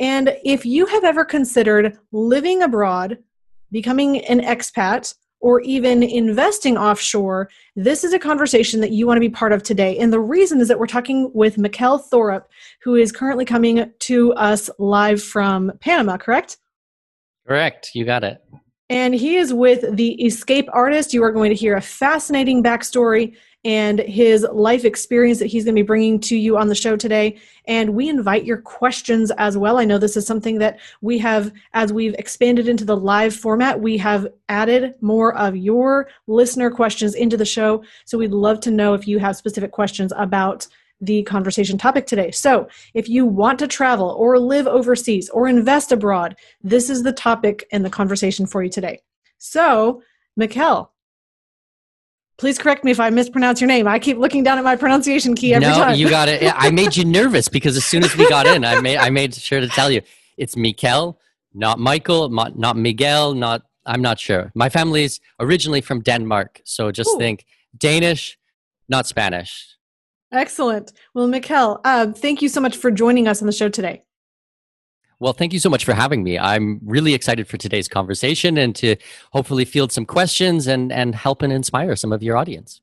And if you have ever considered living abroad, becoming an expat, or even investing offshore, this is a conversation that you want to be part of today. And the reason is that we're talking with Mikkel Thorup, who is currently coming to us live from Panama, correct? Correct. You got it. And he is with the Escape Artist. You are going to hear a fascinating backstory and his life experience that he's going to be bringing to you on the show today. And we invite your questions as well. I know this is something that we have, as we've expanded into the live format, we have added more of your listener questions into the show. So we'd love to know if you have specific questions about the conversation topic today. So, if you want to travel or live overseas or invest abroad, this is the topic and the conversation for you today. So, Mikkel, Please correct me if I mispronounce your name. I keep looking down at my pronunciation key every no, time. No, you got it. I made you nervous because as soon as we got in, I made I made sure to tell you it's Mikkel, not Michael, not Miguel, not I'm not sure. My family is originally from Denmark, so just Ooh. think Danish, not Spanish. Excellent. Well, Mikkel, uh, thank you so much for joining us on the show today. Well, thank you so much for having me. I'm really excited for today's conversation and to hopefully field some questions and, and help and inspire some of your audience.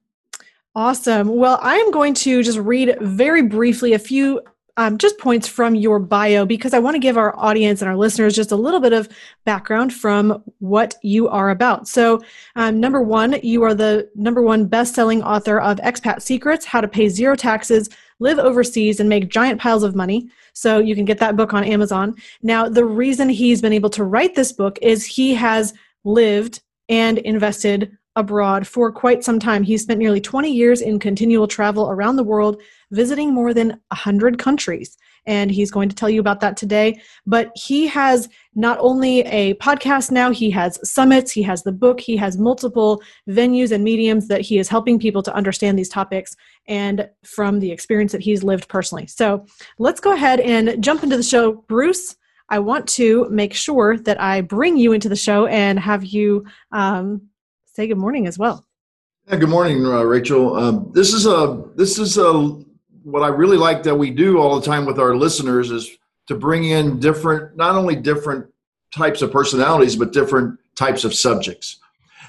Awesome. Well, I am going to just read very briefly a few um, just points from your bio because I want to give our audience and our listeners just a little bit of background from what you are about. So, um, number one, you are the number one best selling author of Expat Secrets How to Pay Zero Taxes, Live Overseas, and Make Giant Piles of Money. So you can get that book on Amazon. Now, the reason he's been able to write this book is he has lived and invested abroad for quite some time. He spent nearly 20 years in continual travel around the world, visiting more than 100 countries and he's going to tell you about that today. But he has not only a podcast now, he has summits, he has the book, he has multiple venues and mediums that he is helping people to understand these topics and from the experience that he's lived personally. So let's go ahead and jump into the show. Bruce, I want to make sure that I bring you into the show and have you um, say good morning as well. Yeah, good morning, uh, Rachel. Um, this is a this is a what I really like that we do all the time with our listeners is to bring in different, not only different types of personalities, but different types of subjects.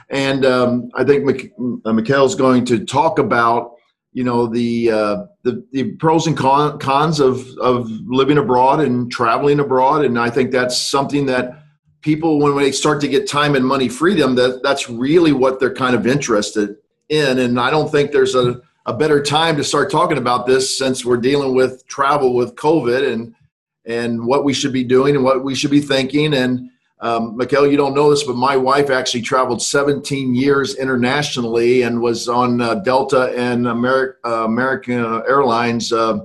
And um, I think uh, going to talk about, you know, the, uh, the, the pros and cons of, of living abroad and traveling abroad. And I think that's something that people, when they start to get time and money freedom, that that's really what they're kind of interested in. And I don't think there's a a better time to start talking about this since we're dealing with travel with COVID and and what we should be doing and what we should be thinking. And um, Mikkel, you don't know this, but my wife actually traveled 17 years internationally and was on uh, Delta and Ameri- uh, American Airlines uh,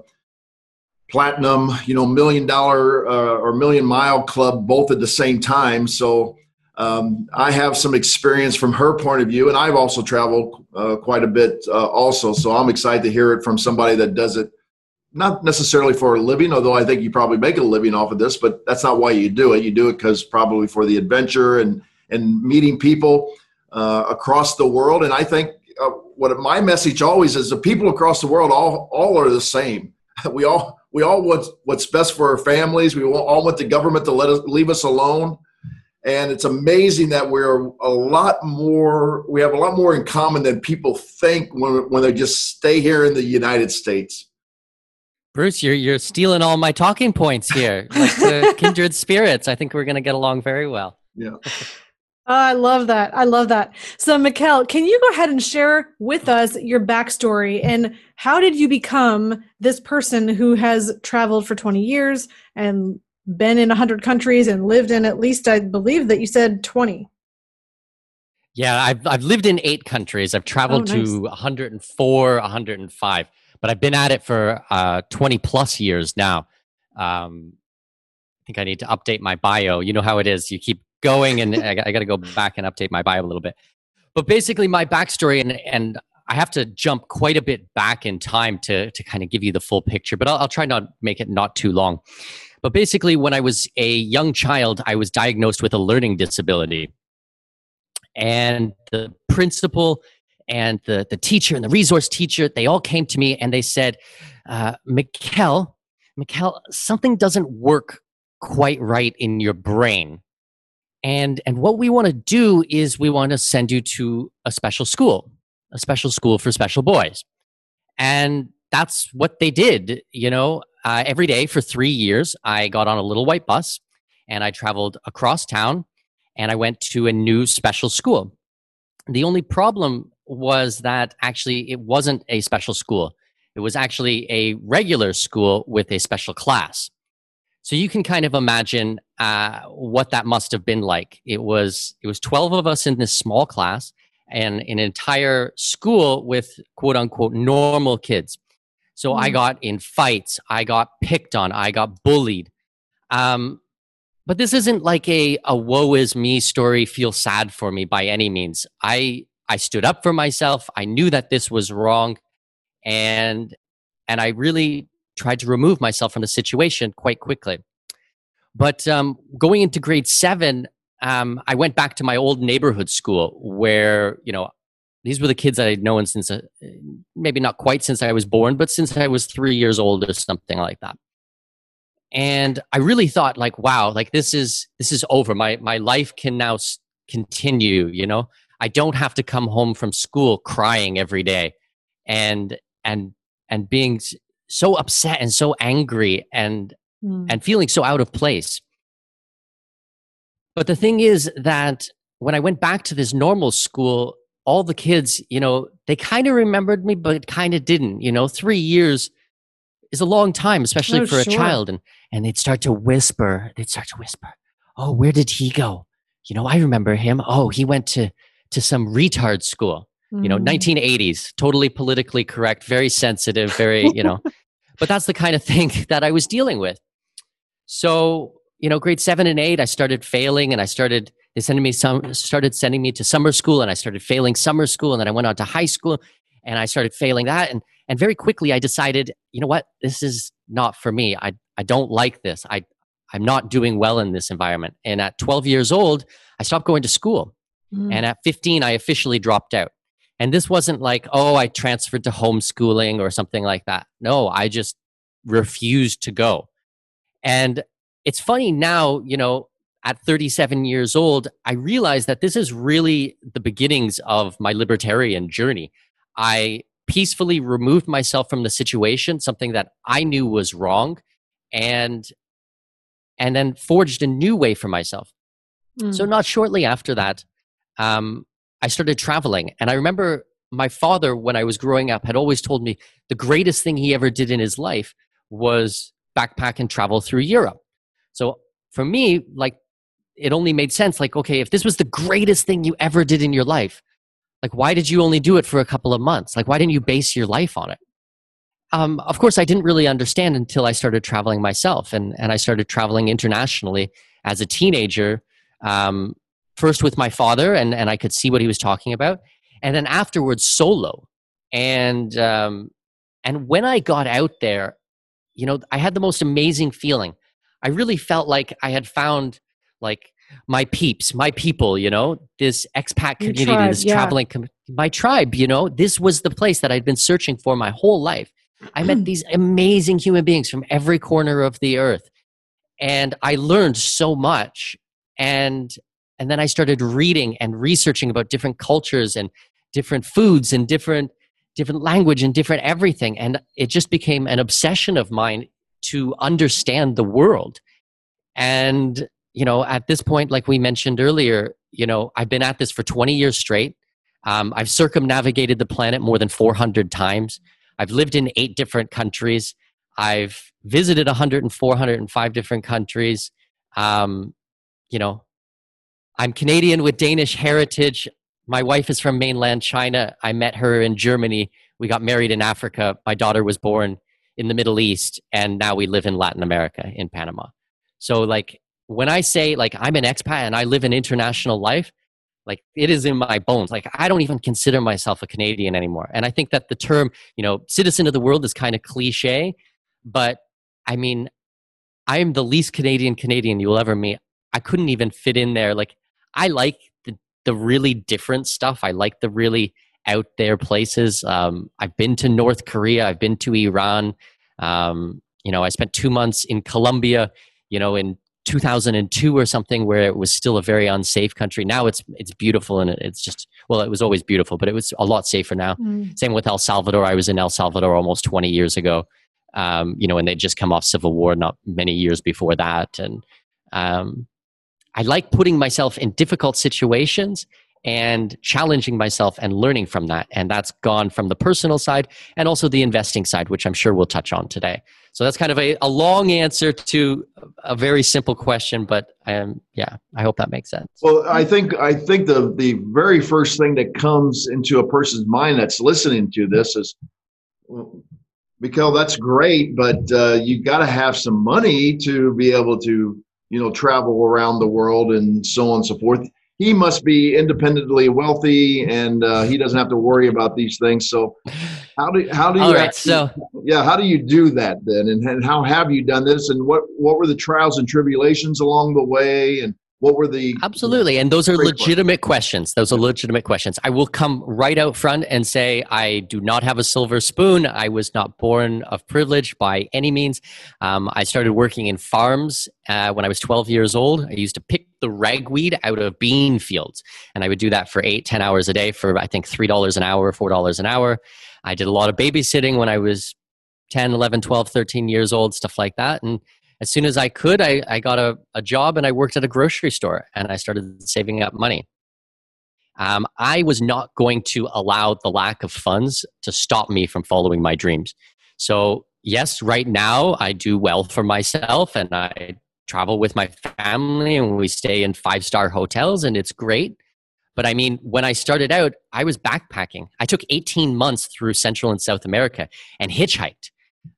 Platinum, you know, million dollar uh, or million mile club both at the same time. So um, I have some experience from her point of view, and I've also traveled uh, quite a bit uh, also. So I'm excited to hear it from somebody that does it not necessarily for a living, although I think you probably make a living off of this, but that's not why you do it. You do it because probably for the adventure and and meeting people uh, across the world. And I think uh, what my message always is: the people across the world all all are the same. We all we all want what's best for our families. We all want the government to let us leave us alone and it's amazing that we're a lot more we have a lot more in common than people think when, when they just stay here in the united states bruce you're, you're stealing all my talking points here like the kindred spirits i think we're going to get along very well yeah Oh, I love that. I love that. So, Mikkel, can you go ahead and share with us your backstory and how did you become this person who has traveled for 20 years and been in 100 countries and lived in at least, I believe that you said 20. Yeah, I've, I've lived in eight countries. I've traveled oh, nice. to 104, 105, but I've been at it for uh, 20 plus years now. Um, i think I need to update my bio. You know how it is. You keep going, and I, I got to go back and update my bio a little bit. But basically, my backstory, and and I have to jump quite a bit back in time to to kind of give you the full picture. But I'll, I'll try not make it not too long. But basically, when I was a young child, I was diagnosed with a learning disability, and the principal and the the teacher and the resource teacher they all came to me and they said, uh, "Mikkel, Mikkel, something doesn't work quite right in your brain." and and what we want to do is we want to send you to a special school a special school for special boys and that's what they did you know uh, every day for three years i got on a little white bus and i traveled across town and i went to a new special school the only problem was that actually it wasn't a special school it was actually a regular school with a special class so you can kind of imagine uh, what that must have been like. It was it was twelve of us in this small class and an entire school with quote unquote normal kids. So mm. I got in fights, I got picked on, I got bullied. Um, but this isn't like a a woe is me story. Feel sad for me by any means. I I stood up for myself. I knew that this was wrong, and and I really tried to remove myself from the situation quite quickly. But um, going into grade seven, um, I went back to my old neighborhood school where, you know, these were the kids that I'd known since, uh, maybe not quite since I was born, but since I was three years old or something like that. And I really thought, like, wow, like this is this is over. My my life can now s- continue. You know, I don't have to come home from school crying every day, and and and being so upset and so angry and mm. and feeling so out of place. But the thing is that when I went back to this normal school, all the kids, you know, they kind of remembered me, but kind of didn't. You know, three years is a long time, especially oh, for a child. And and they'd start to whisper. They'd start to whisper, "Oh, where did he go? You know, I remember him. Oh, he went to to some retard school." You know, 1980s, mm. totally politically correct, very sensitive, very, you know, but that's the kind of thing that I was dealing with. So, you know, grade seven and eight, I started failing and I started, they sending me some, started sending me to summer school and I started failing summer school and then I went on to high school and I started failing that. And, and very quickly I decided, you know what, this is not for me. I, I don't like this. I, I'm not doing well in this environment. And at 12 years old, I stopped going to school. Mm. And at 15, I officially dropped out. And this wasn't like, oh, I transferred to homeschooling or something like that. No, I just refused to go. And it's funny now, you know, at 37 years old, I realized that this is really the beginnings of my libertarian journey. I peacefully removed myself from the situation, something that I knew was wrong, and and then forged a new way for myself. Mm. So not shortly after that, um, I started traveling, and I remember my father, when I was growing up, had always told me the greatest thing he ever did in his life was backpack and travel through Europe. So for me, like it only made sense. Like, okay, if this was the greatest thing you ever did in your life, like why did you only do it for a couple of months? Like, why didn't you base your life on it? Um, of course, I didn't really understand until I started traveling myself, and and I started traveling internationally as a teenager. Um, first with my father, and and I could see what he was talking about, and then afterwards solo. And um, and when I got out there, you know, I had the most amazing feeling. I really felt like I had found like my peeps, my people, you know, this expat community, tribe, this yeah. traveling, com- my tribe, you know, this was the place that I'd been searching for my whole life. I met these amazing human beings from every corner of the earth. And I learned so much. And and then I started reading and researching about different cultures and different foods and different different language and different everything. And it just became an obsession of mine to understand the world. And, you know, at this point, like we mentioned earlier, you know, I've been at this for 20 years straight. Um, I've circumnavigated the planet more than 400 times. I've lived in eight different countries. I've visited 104, 105 different countries. Um, you know, I'm Canadian with Danish heritage my wife is from mainland China. I met her in Germany. We got married in Africa. My daughter was born in the Middle East, and now we live in Latin America, in Panama. So like when I say like I'm an expat and I live an international life, like it is in my bones. Like I don't even consider myself a Canadian anymore. And I think that the term, you know, citizen of the world is kind of cliche, but I mean, I am the least Canadian Canadian you will ever meet. I couldn't even fit in there. Like I like the the really different stuff. I like the really out there places. Um, I've been to North Korea. I've been to Iran. Um, you know, I spent two months in Colombia. You know, in 2002 or something, where it was still a very unsafe country. Now it's it's beautiful and it's just well, it was always beautiful, but it was a lot safer now. Mm. Same with El Salvador. I was in El Salvador almost 20 years ago. Um, you know, and they'd just come off civil war not many years before that, and um, I like putting myself in difficult situations and challenging myself and learning from that. And that's gone from the personal side and also the investing side, which I'm sure we'll touch on today. So that's kind of a, a long answer to a very simple question, but um, yeah, I hope that makes sense. Well, I think I think the the very first thing that comes into a person's mind that's listening to this is, well, Mikhail, that's great, but uh, you got to have some money to be able to you know travel around the world and so on and so forth he must be independently wealthy and uh, he doesn't have to worry about these things. So, how do how do you? All right, actually, so yeah, how do you do that then? And, and how have you done this? And what what were the trials and tribulations along the way? And what were the absolutely and those are legitimate questions. Those are legitimate questions. I will come right out front and say i do not have a silver spoon. I was not born of privilege by any means. Um, i started working in farms uh, when i was 12 years old. I used to pick the ragweed out of bean fields and i would do that for eight ten hours a day for i think $3 an hour $4 an hour. I did a lot of babysitting when i was 10 11 12 13 years old stuff like that and as soon as I could, I, I got a, a job and I worked at a grocery store and I started saving up money. Um, I was not going to allow the lack of funds to stop me from following my dreams. So, yes, right now I do well for myself and I travel with my family and we stay in five star hotels and it's great. But I mean, when I started out, I was backpacking. I took 18 months through Central and South America and hitchhiked.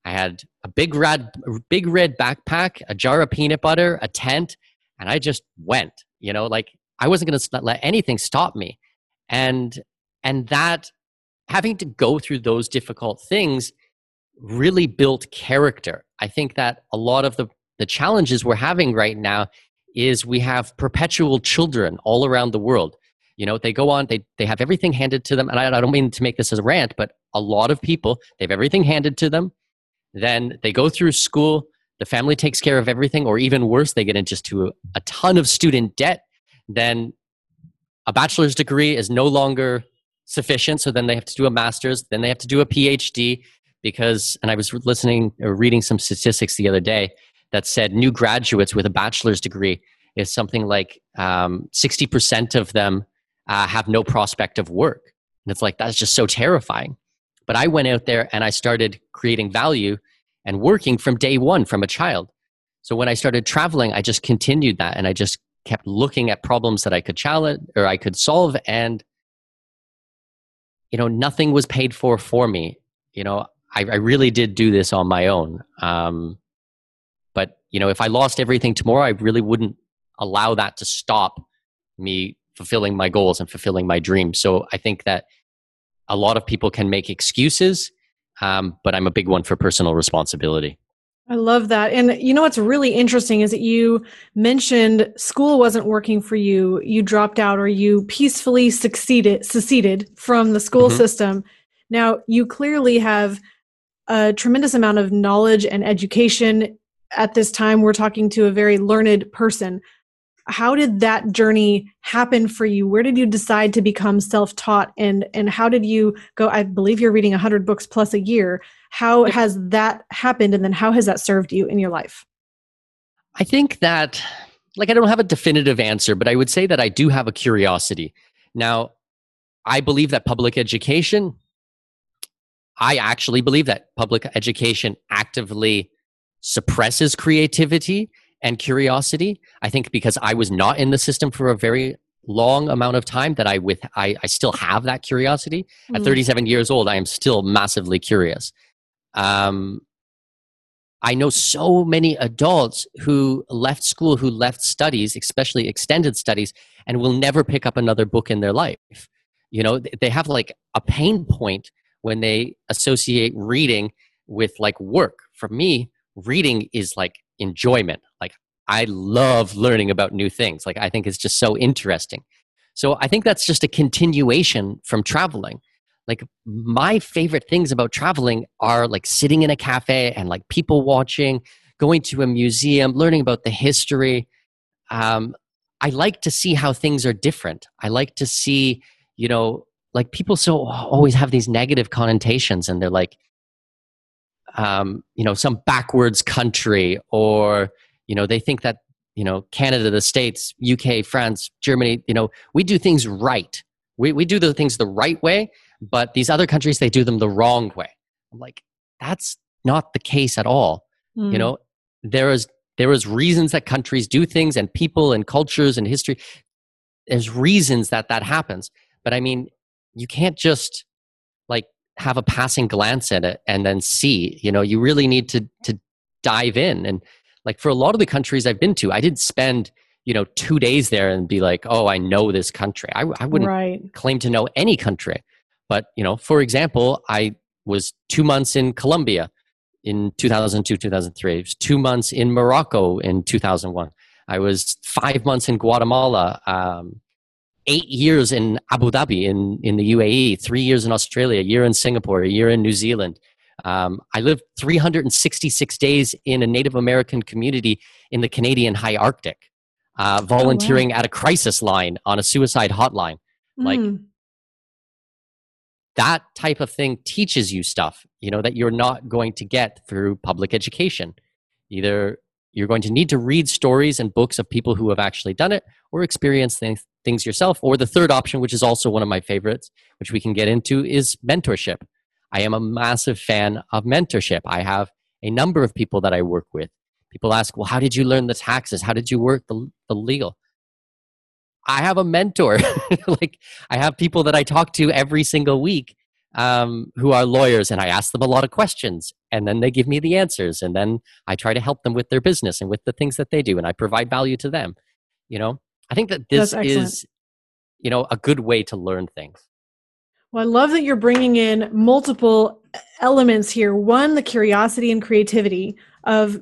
I had a big red, big red backpack, a jar of peanut butter, a tent, and I just went. You know, like I wasn't going to let anything stop me, and and that having to go through those difficult things really built character. I think that a lot of the the challenges we're having right now is we have perpetual children all around the world. You know, they go on, they they have everything handed to them, and I, I don't mean to make this as a rant, but a lot of people they have everything handed to them then they go through school, the family takes care of everything, or even worse, they get into a, a ton of student debt. Then a bachelor's degree is no longer sufficient. So then they have to do a master's, then they have to do a PhD because, and I was listening or reading some statistics the other day that said new graduates with a bachelor's degree is something like um, 60% of them uh, have no prospect of work. And it's like, that's just so terrifying. But I went out there and I started creating value and working from day one from a child. So when I started traveling, I just continued that and I just kept looking at problems that I could challenge or I could solve. And, you know, nothing was paid for for me. You know, I, I really did do this on my own. Um, but, you know, if I lost everything tomorrow, I really wouldn't allow that to stop me fulfilling my goals and fulfilling my dreams. So I think that a lot of people can make excuses, um, but I'm a big one for personal responsibility. I love that. And you know what's really interesting is that you mentioned school wasn't working for you. You dropped out or you peacefully succeeded seceded from the school mm-hmm. system. Now, you clearly have a tremendous amount of knowledge and education at this time. We're talking to a very learned person how did that journey happen for you? Where did you decide to become self-taught? And and how did you go i believe you're reading 100 books plus a year. How has that happened and then how has that served you in your life? I think that like i don't have a definitive answer but i would say that i do have a curiosity. Now i believe that public education i actually believe that public education actively suppresses creativity and curiosity. I think because I was not in the system for a very long amount of time that I with I, I still have that curiosity. Mm. At 37 years old, I am still massively curious. Um, I know so many adults who left school, who left studies, especially extended studies, and will never pick up another book in their life. You know, they have like a pain point when they associate reading with like work. For me, reading is like enjoyment. Like I love learning about new things. Like I think it's just so interesting. So I think that's just a continuation from traveling. Like my favorite things about traveling are like sitting in a cafe and like people watching, going to a museum, learning about the history. Um, I like to see how things are different. I like to see, you know, like people so always have these negative connotations and they're like, um, you know, some backwards country or, you know, they think that, you know, Canada, the States, UK, France, Germany, you know, we do things right. We, we do the things the right way, but these other countries, they do them the wrong way. I'm like, that's not the case at all. Mm. You know, there is there is reasons that countries do things and people and cultures and history. There's reasons that that happens. But I mean, you can't just like have a passing glance at it and then see you know you really need to to dive in. And like for a lot of the countries i've been to i didn't spend you know two days there and be like oh i know this country. I, I wouldn't right. claim to know any country. But you know for example i was two months in colombia in 2002 2003 two months in morocco in 2001 i was five months in guatemala um, eight years in Abu Dhabi in, in the UAE, three years in Australia, a year in Singapore, a year in New Zealand. Um, I lived 366 days in a Native American community in the Canadian High Arctic, uh, volunteering oh, wow. at a crisis line on a suicide hotline. Like mm. that type of thing teaches you stuff, you know, that you're not going to get through public education. Either you're going to need to read stories and books of people who have actually done it or experience things, things yourself. Or the third option, which is also one of my favorites, which we can get into, is mentorship. I am a massive fan of mentorship. I have a number of people that I work with. People ask, well, how did you learn the taxes? How did you work the, the legal? I have a mentor. like, I have people that I talk to every single week um, who are lawyers, and I ask them a lot of questions, and then they give me the answers, and then I try to help them with their business and with the things that they do, and I provide value to them. You know, I think that this is, you know, a good way to learn things. Well, I love that you're bringing in multiple elements here. One, the curiosity and creativity of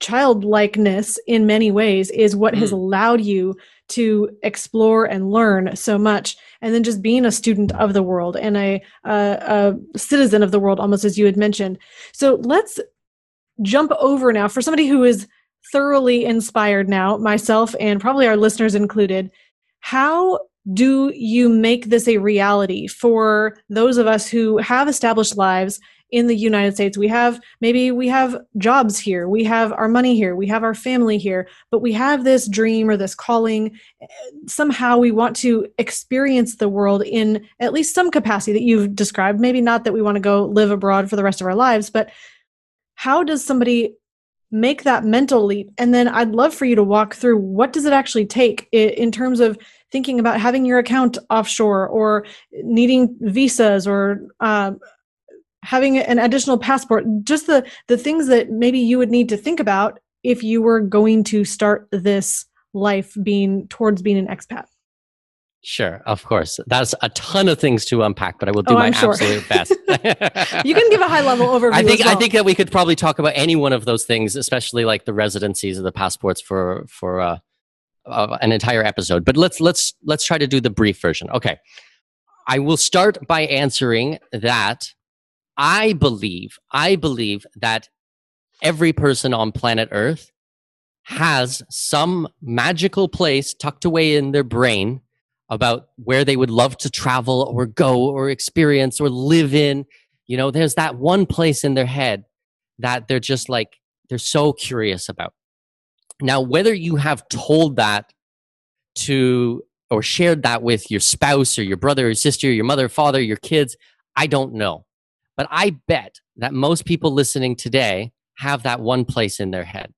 childlikeness in many ways is what mm. has allowed you to explore and learn so much and then just being a student of the world and a, a, a citizen of the world almost as you had mentioned. So let's jump over now for somebody who is thoroughly inspired now myself and probably our listeners included. How do you make this a reality for those of us who have established lives in the United States. We have maybe we have jobs here, we have our money here, we have our family here, but we have this dream or this calling. Somehow we want to experience the world in at least some capacity that you've described. Maybe not that we want to go live abroad for the rest of our lives, but how does somebody make that mental leap and then i'd love for you to walk through what does it actually take in terms of thinking about having your account offshore or needing visas or uh, having an additional passport just the the things that maybe you would need to think about if you were going to start this life being towards being an expat Sure, of course. That's a ton of things to unpack, but I will do oh, my sure. absolute best. you can give a high level overview. I think well. I think that we could probably talk about any one of those things, especially like the residencies of the passports for for uh, uh, an entire episode. But let's let's let's try to do the brief version. Okay, I will start by answering that I believe, I believe that every person on planet Earth has some magical place tucked away in their brain about where they would love to travel or go or experience or live in. You know, there's that one place in their head that they're just like, they're so curious about. Now, whether you have told that to or shared that with your spouse or your brother or sister, your mother, father, your kids, I don't know. But I bet that most people listening today have that one place in their head.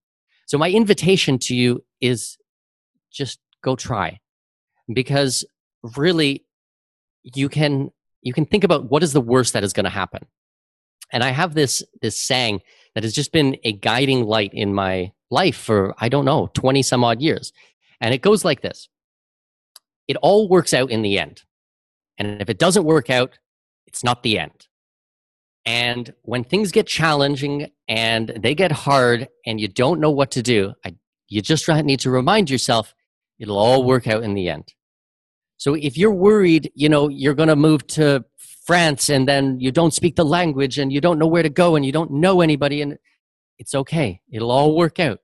So my invitation to you is just go try because really you can you can think about what is the worst that is going to happen. And I have this this saying that has just been a guiding light in my life for, I don't know, 20 some odd years. And it goes like this it all works out in the end. And if it doesn't work out, it's not the end. And when things get challenging and they get hard and you don't know what to do, I, you just need to remind yourself it'll all work out in the end. So if you're worried, you know, you're going to move to France and then you don't speak the language and you don't know where to go and you don't know anybody and it's okay. It'll all work out.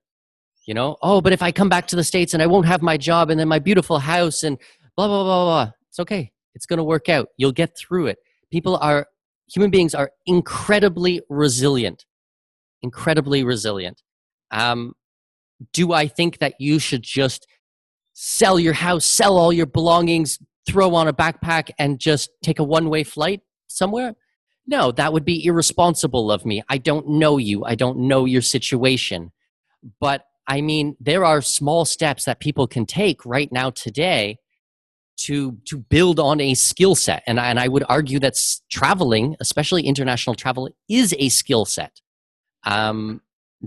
You know, oh, but if I come back to the States and I won't have my job and then my beautiful house and blah, blah, blah, blah, it's okay. It's going to work out. You'll get through it. People are, human beings are incredibly resilient. Incredibly resilient. Um, do I think that you should just sell your house, sell all your belongings, throw on a backpack, and just take a one way flight somewhere? No, that would be irresponsible of me. I don't know you, I don't know your situation. But I mean, there are small steps that people can take right now today to to build on a skill set. And, and i would argue that traveling especially international travel is a skill set. Um,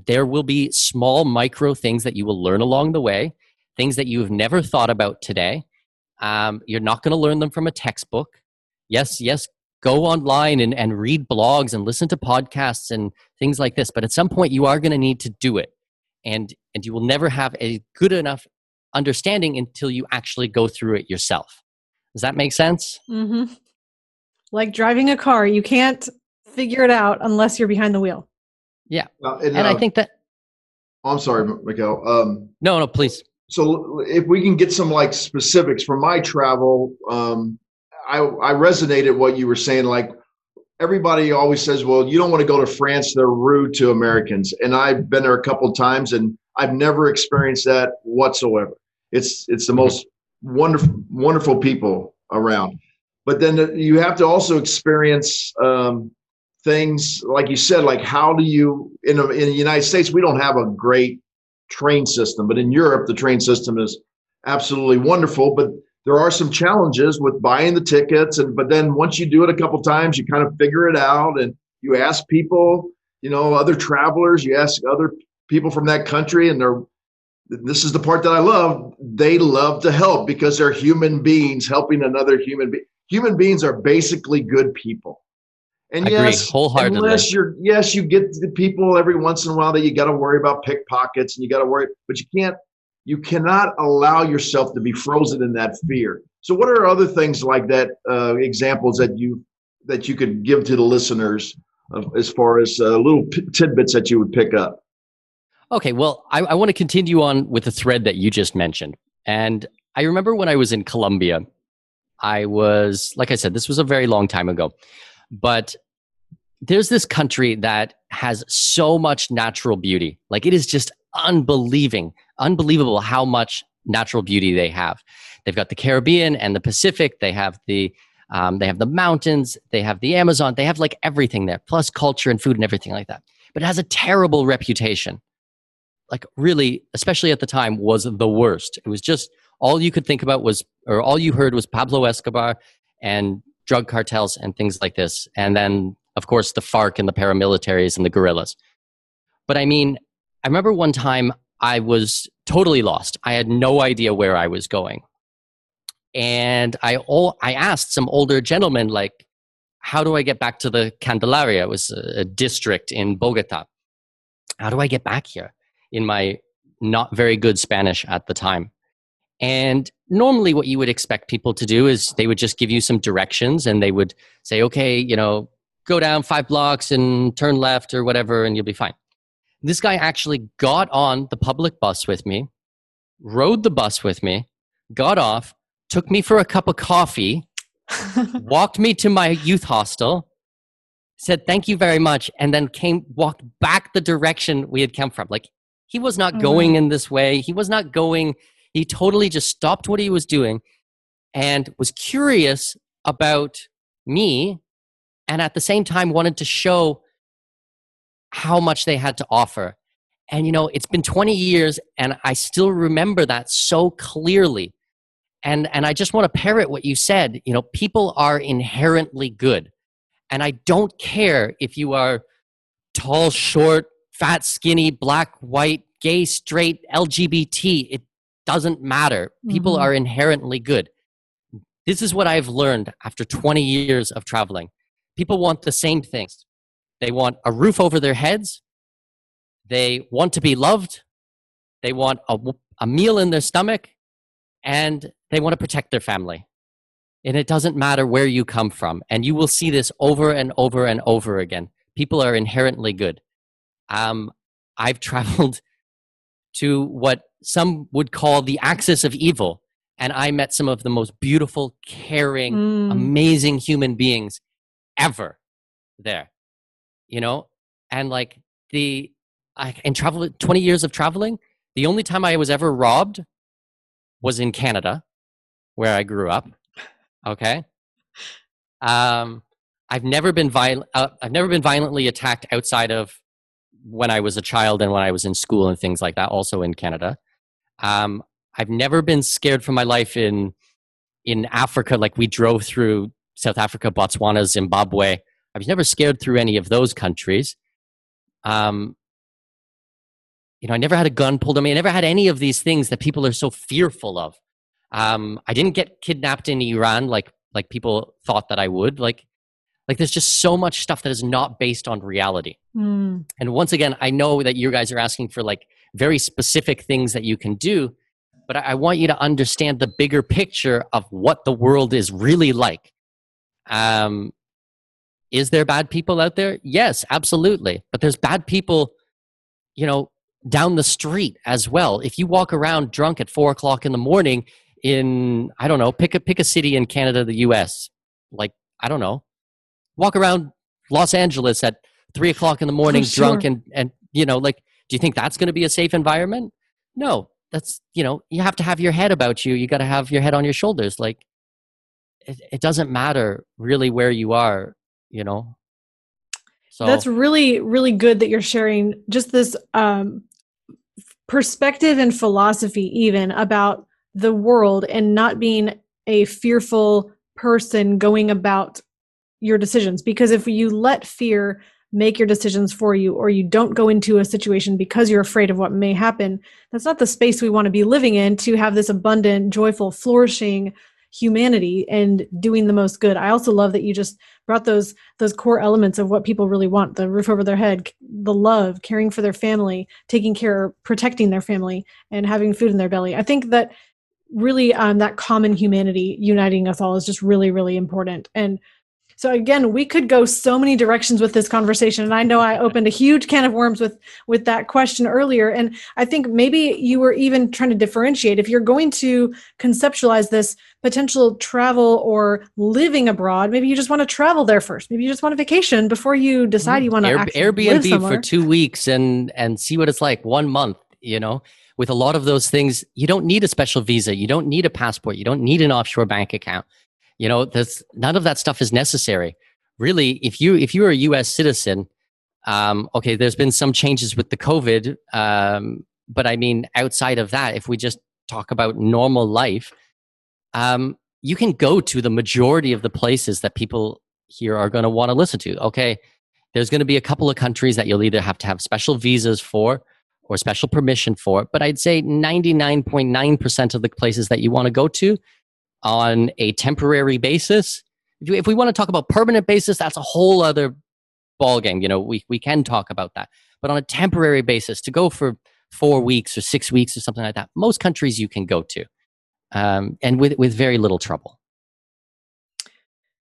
there will be small micro things that you will learn along the way things that you've never thought about today. Um, you're not going to learn them from a textbook. Yes yes go online and, and read blogs and listen to podcasts and things like this but at some point you are going to need to do it. And and you will never have a good enough understanding until you actually go through it yourself. Does that make sense? Mm-hmm. Like driving a car, you can't figure it out unless you're behind the wheel. Yeah, uh, and, and uh, I think that. Oh, I'm sorry, Miguel. Um, no, no, please. So if we can get some like specifics from my travel, um, I I resonated what you were saying. Like everybody always says, well, you don't want to go to France; they're rude to Americans. And I've been there a couple of times, and I've never experienced that whatsoever. It's it's the most wonderful wonderful people around. But then you have to also experience um, things like you said, like how do you in a, in the United States we don't have a great train system, but in Europe the train system is absolutely wonderful. But there are some challenges with buying the tickets, and but then once you do it a couple times, you kind of figure it out, and you ask people, you know, other travelers, you ask other people from that country, and they're this is the part that I love. They love to help because they're human beings helping another human being. Human beings are basically good people. And I yes, agree, wholeheartedly. unless you're yes, you get the people every once in a while that you got to worry about pickpockets and you got to worry, but you can't, you cannot allow yourself to be frozen in that fear. So, what are other things like that? Uh, examples that you that you could give to the listeners as far as uh, little p- tidbits that you would pick up? Okay, well, I, I want to continue on with the thread that you just mentioned. And I remember when I was in Colombia, I was, like I said, this was a very long time ago, but there's this country that has so much natural beauty. Like it is just unbelieving, unbelievable how much natural beauty they have. They've got the Caribbean and the Pacific. They have the um, they have the mountains. They have the Amazon. They have like everything there, plus culture and food and everything like that. But it has a terrible reputation like really, especially at the time, was the worst. It was just all you could think about was, or all you heard was Pablo Escobar and drug cartels and things like this. And then, of course, the FARC and the paramilitaries and the guerrillas. But I mean, I remember one time I was totally lost. I had no idea where I was going. And I, all, I asked some older gentlemen, like, how do I get back to the Candelaria? It was a, a district in Bogota. How do I get back here? In my not very good Spanish at the time. And normally, what you would expect people to do is they would just give you some directions and they would say, okay, you know, go down five blocks and turn left or whatever, and you'll be fine. This guy actually got on the public bus with me, rode the bus with me, got off, took me for a cup of coffee, walked me to my youth hostel, said thank you very much, and then came walked back the direction we had come from. Like he was not mm-hmm. going in this way. He was not going, he totally just stopped what he was doing and was curious about me and at the same time wanted to show how much they had to offer. And you know, it's been 20 years and I still remember that so clearly. And and I just want to parrot what you said, you know, people are inherently good. And I don't care if you are tall, short, fat, skinny, black, white, gay, straight, LGBT. It doesn't matter. People Mhm. are inherently good. This is what I've learned after 20 years of traveling. People want the same things. They want a roof over their heads. They want to be loved. They want a, a meal in their stomach. And they want to protect their family. And it doesn't matter where you come from. And you will see this over and over and over again. People are inherently good. Um, I've traveled to what some would call the axis of evil. And I met some of the most beautiful, caring, Mm. amazing human beings ever there. You know? And like the, I, in travel, 20 years of traveling, the only time I was ever robbed was in Canada, where I grew up. Okay. Um, I've never been violent. Uh, I've never been violently attacked outside of when I was a child and when I was in school and things like that. Also in Canada. Um, I've never been scared for my life in in Africa. Like we drove through South Africa, Botswana, Zimbabwe. I was never scared through any of those countries. Um, you know, I never had a gun pulled on me. I never had any of these things that people are so fearful of. Um, I didn't get kidnapped in Iran like like people thought that I would. Like, like there's just so much stuff that is not based on reality. Mm. And once again, I know that you guys are asking for like very specific things that you can do, but I, I want you to understand the bigger picture of what the world is really like. Um, is there bad people out there? Yes, absolutely. But there's bad people, you know, down the street as well. If you walk around drunk at four o'clock in the morning in, I don't know, pick a pick a city in Canada, the U.S. Like I don't know, walk around Los Angeles at three o'clock in the morning drunk and and you know, like, do you think that's going to be a safe environment? No, that's you know, you have to have your head about you. You got to have your head on your shoulders. Like, it, it doesn't matter really where you are. You know. So That's really, really good that you're sharing just this um, perspective and philosophy, even about the world and not being a fearful person going about your decisions. Because if you let fear make your decisions for you, or you don't go into a situation because you're afraid of what may happen, that's not the space we want to be living in to have this abundant, joyful, flourishing humanity and doing the most good. I also love that you just brought those those core elements of what people really want the roof over their head the love caring for their family taking care protecting their family and having food in their belly i think that really um, that common humanity uniting us all is just really really important and so again we could go so many directions with this conversation and i know i opened a huge can of worms with with that question earlier and i think maybe you were even trying to differentiate if you're going to conceptualize this potential travel or living abroad maybe you just want to travel there first maybe you just want a vacation before you mm-hmm. decide you want to Air, Airbnb somewhere. for two weeks and and see what it's like one month. You know, with a lot of those things, you don't need a special visa, you don't need a passport, you don't need an offshore bank account. You know, there's none of that stuff is necessary. Really, if you if you're a U.S. citizen, um, okay, there's been some changes with the COVID, um, but I mean, outside of that, if we just talk about normal life, um, you can go to the majority of the places that people here are going to want to listen to. Okay, there's going to be a couple of countries that you'll either have to have special visas for or special permission for, but I'd say 99.9% of the places that you want to go to on a temporary basis. If, we want to talk about permanent basis, that's a whole other ballgame. You know, we, we can talk about that. But on a temporary basis, to go for four weeks or six weeks or something like that, most countries you can go to, um, and with, with very little trouble.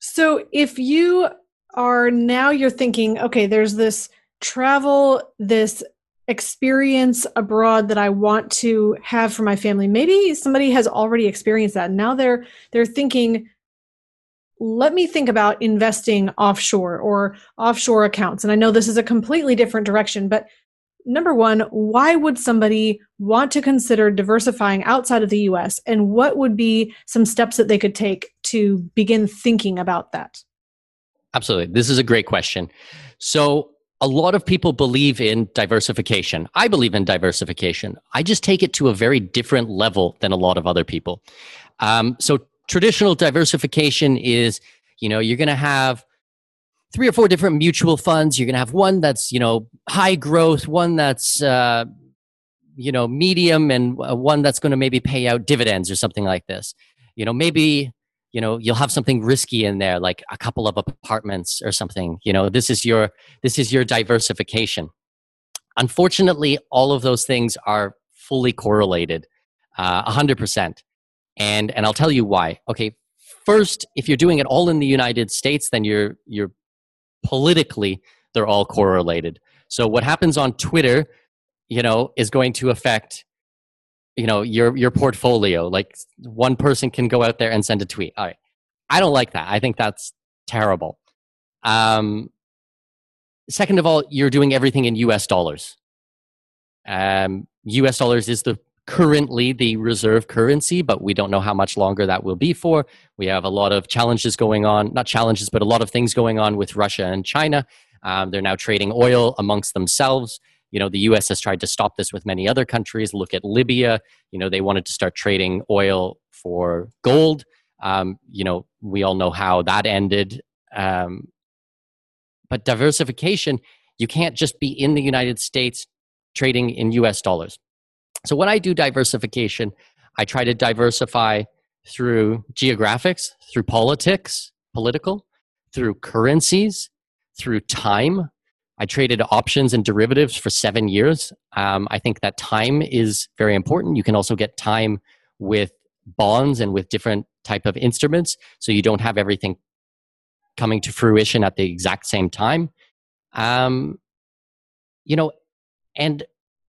So if you are now you're thinking, okay, there's this travel, this experience abroad that I want to have for my family. Maybe somebody has already experienced that. Now they're they're thinking let me think about investing offshore or offshore accounts. And I know this is a completely different direction, but number 1, why would somebody want to consider diversifying outside of the US and what would be some steps that they could take to begin thinking about that? Absolutely. This is a great question. So, a lot of people believe in diversification. I believe in diversification. I just take it to a very different level than a lot of other people. Um, so, traditional diversification is, you know, you're going to have three or four different mutual funds. You're going to have one that's you know high growth, one that's uh, you know medium, and uh, one that's going to maybe pay out dividends or something like this. You know, maybe you know you'll have something risky in there, like a couple of apartments or something. You know, this is your this is your diversification. Unfortunately, all of those things are fully correlated, uh, 100%. And, and I'll tell you why. Okay, first, if you're doing it all in the United States, then you're, you're politically, they're all correlated. So what happens on Twitter, you know, is going to affect you know your your portfolio like one person can go out there and send a tweet all right i don't like that i think that's terrible um second of all you're doing everything in us dollars um us dollars is the currently the reserve currency, but we don't know how much longer that will be for. We have a lot of challenges going on, not challenges, but a lot of things going on with Russia and China. Um, they're now trading oil amongst themselves. You know, the US has tried to stop this with many other countries. Look at Libya. You know, they wanted to start trading oil for gold. Um, you know, we all know how that ended. Um, but diversification, you can't just be in the United States trading in US dollars. So when I do diversification, I try to diversify through geographics, through politics, political, through currencies, through time. I traded options and derivatives for seven years. Um, I think that time is very important. You can also get time with bonds and with different type of instruments, so you don't have everything coming to fruition at the exact same time. Um, you know, and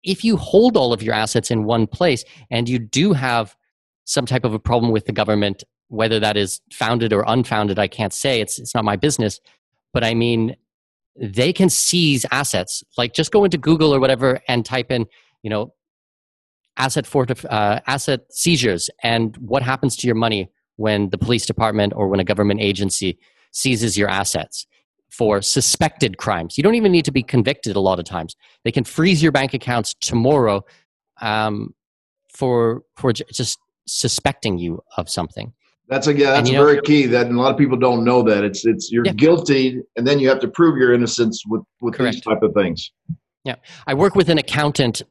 if you hold all of your assets in one place and you do have some type of a problem with the government, whether that is founded or unfounded, I can't say. It's it's not my business. But I mean, they can seize assets. Like just go into Google or whatever and type in, you know, asset fortif- uh, asset seizures and what happens to your money when the police department or when a government agency seizes your assets for suspected crimes. You don't even need to be convicted a lot of times. They can freeze your bank accounts tomorrow um, for for just suspecting you of something. That's a yeah, that's know, very key. That a lot of people don't know that it's it's you're yeah. guilty, and then you have to prove your innocence with with Correct. these type of things. Yeah, I work with an accountant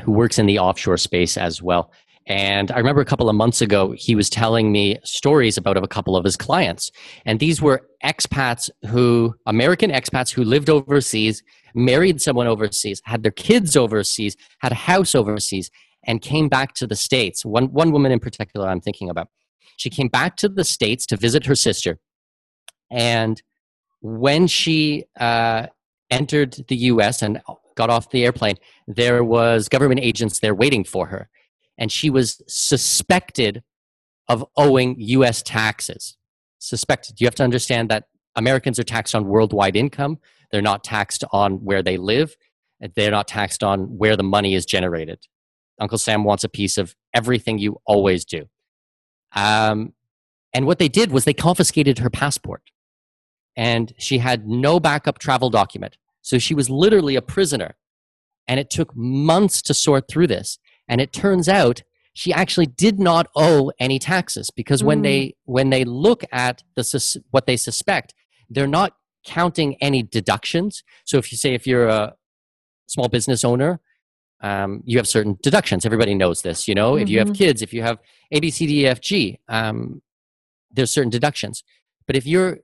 who works in the offshore space as well, and I remember a couple of months ago, he was telling me stories about a couple of his clients. And these were expats who, American expats who lived overseas, married someone overseas, had their kids overseas, had a house overseas, and came back to the States. One, one woman in particular I'm thinking about. She came back to the States to visit her sister. And when she uh, entered the US and got off the airplane, there was government agents there waiting for her and she was suspected of owing US taxes. Suspected. You have to understand that Americans are taxed on worldwide income, they're not taxed on where they live, they're not taxed on where the money is generated. Uncle Sam wants a piece of everything you always do. Um, and what they did was they confiscated her passport. And she had no backup travel document. So she was literally a prisoner. And it took months to sort through this. And it turns out she actually did not owe any taxes because when they mm. when they look at the what they suspect, they're not counting any deductions. So if you say if you're a small business owner, um, you have certain deductions. Everybody knows this. You know, mm-hmm. if you have mm-hmm. kids, if you have A, B, C, D, E, F, G, um, there's certain deductions. But if you're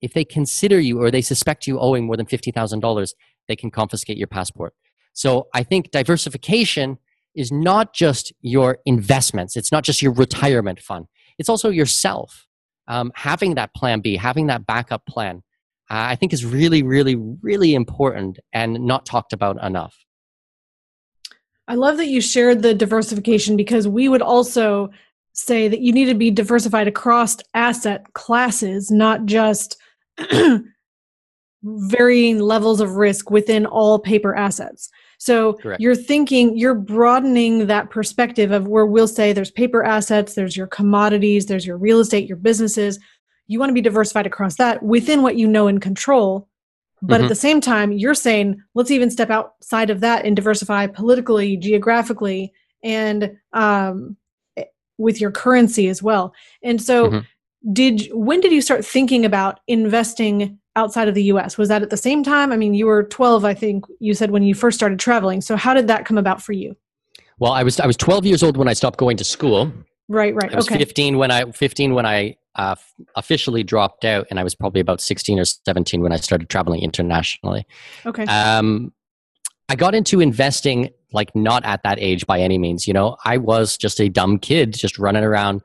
if they consider you or they suspect you owing more than fifty thousand dollars, they can confiscate your passport. So I think diversification is not just your investments, it's not just your retirement fund, it's also yourself. Um, having that plan B, having that backup plan, uh, I think is really, really, really important and not talked about enough. I love that you shared the diversification because we would also say that you need to be diversified across asset classes, not just varying levels of risk within all paper assets. So Correct. you're thinking, you're broadening that perspective of where we'll say there's paper assets, there's your commodities, there's your real estate, your businesses. You want to be diversified across that within what you know and control. But mm-hmm. at the same time, you're saying, let's even step outside of that and diversify politically, geographically, and um, eh, with your currency as well. And so, mm-hmm. did when did you start thinking about investing outside of the US? Was that at the same time? I mean, you were 12, I think you said when you first started traveling. So how did that come about for you? Well, I was I was 12 years old when I stopped going to school. Right, right. I was okay. 15 when I 15 when I uh, officially dropped out, and I was probably about 16 or 17 when I started traveling internationally. Okay. Um, I got into investing like not at that age by any means. You know, I was just a dumb kid, just running around,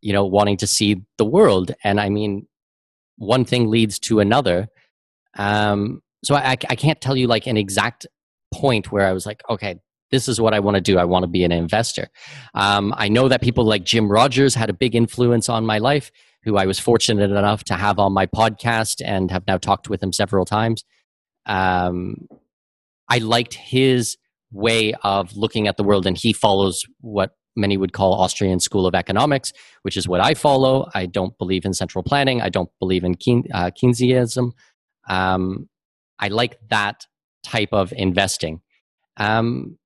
you know, wanting to see the world. And I mean, one thing leads to another. Um, so I, I can't tell you like an exact point where I was like, okay, this is what I want to do. I want to be an investor. Um, I know that people like Jim Rogers had a big influence on my life, who I was fortunate enough to have on my podcast and have now talked with him several times. Um, I liked his way of looking at the world, and he follows what many would call Austrian School of Economics, which is what I follow. I don't believe in central planning. I don't believe in Keyn- uh, Keynesianism. Um, I like that type of investing. Um,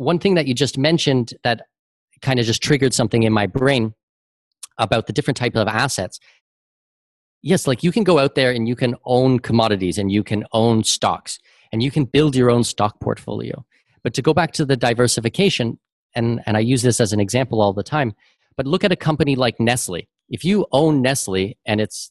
one thing that you just mentioned that kind of just triggered something in my brain about the different type of assets. Yes, like you can go out there and you can own commodities and you can own stocks and you can build your own stock portfolio. But to go back to the diversification, and, and I use this as an example all the time, but look at a company like Nestle. If you own Nestle and it's,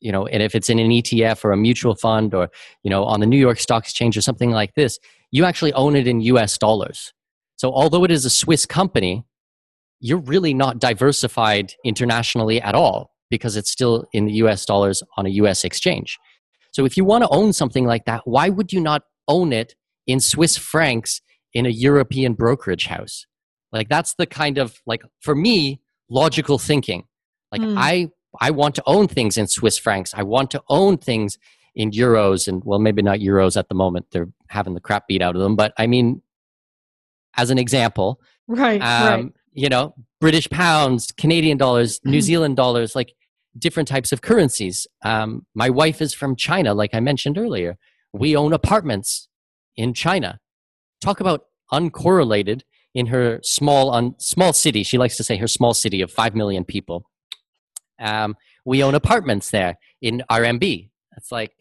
you know, and if it's in an ETF or a mutual fund or, you know, on the New York Stock Exchange or something like this, you actually own it in US dollars. So although it is a Swiss company, you're really not diversified internationally at all because it's still in the US dollars on a US exchange. So if you want to own something like that, why would you not own it in Swiss francs in a European brokerage house? Like that's the kind of like for me logical thinking. Like mm. I I want to own things in Swiss francs. I want to own things in euros and well maybe not euros at the moment. They're having the crap beat out of them, but I mean as an example, right, um, right. you know, British pounds, Canadian dollars, New Zealand dollars, like different types of currencies. Um, my wife is from China, like I mentioned earlier. We own apartments in China. Talk about uncorrelated in her small un, small city. She likes to say her small city of five million people. Um, we own apartments there in RMB. It's like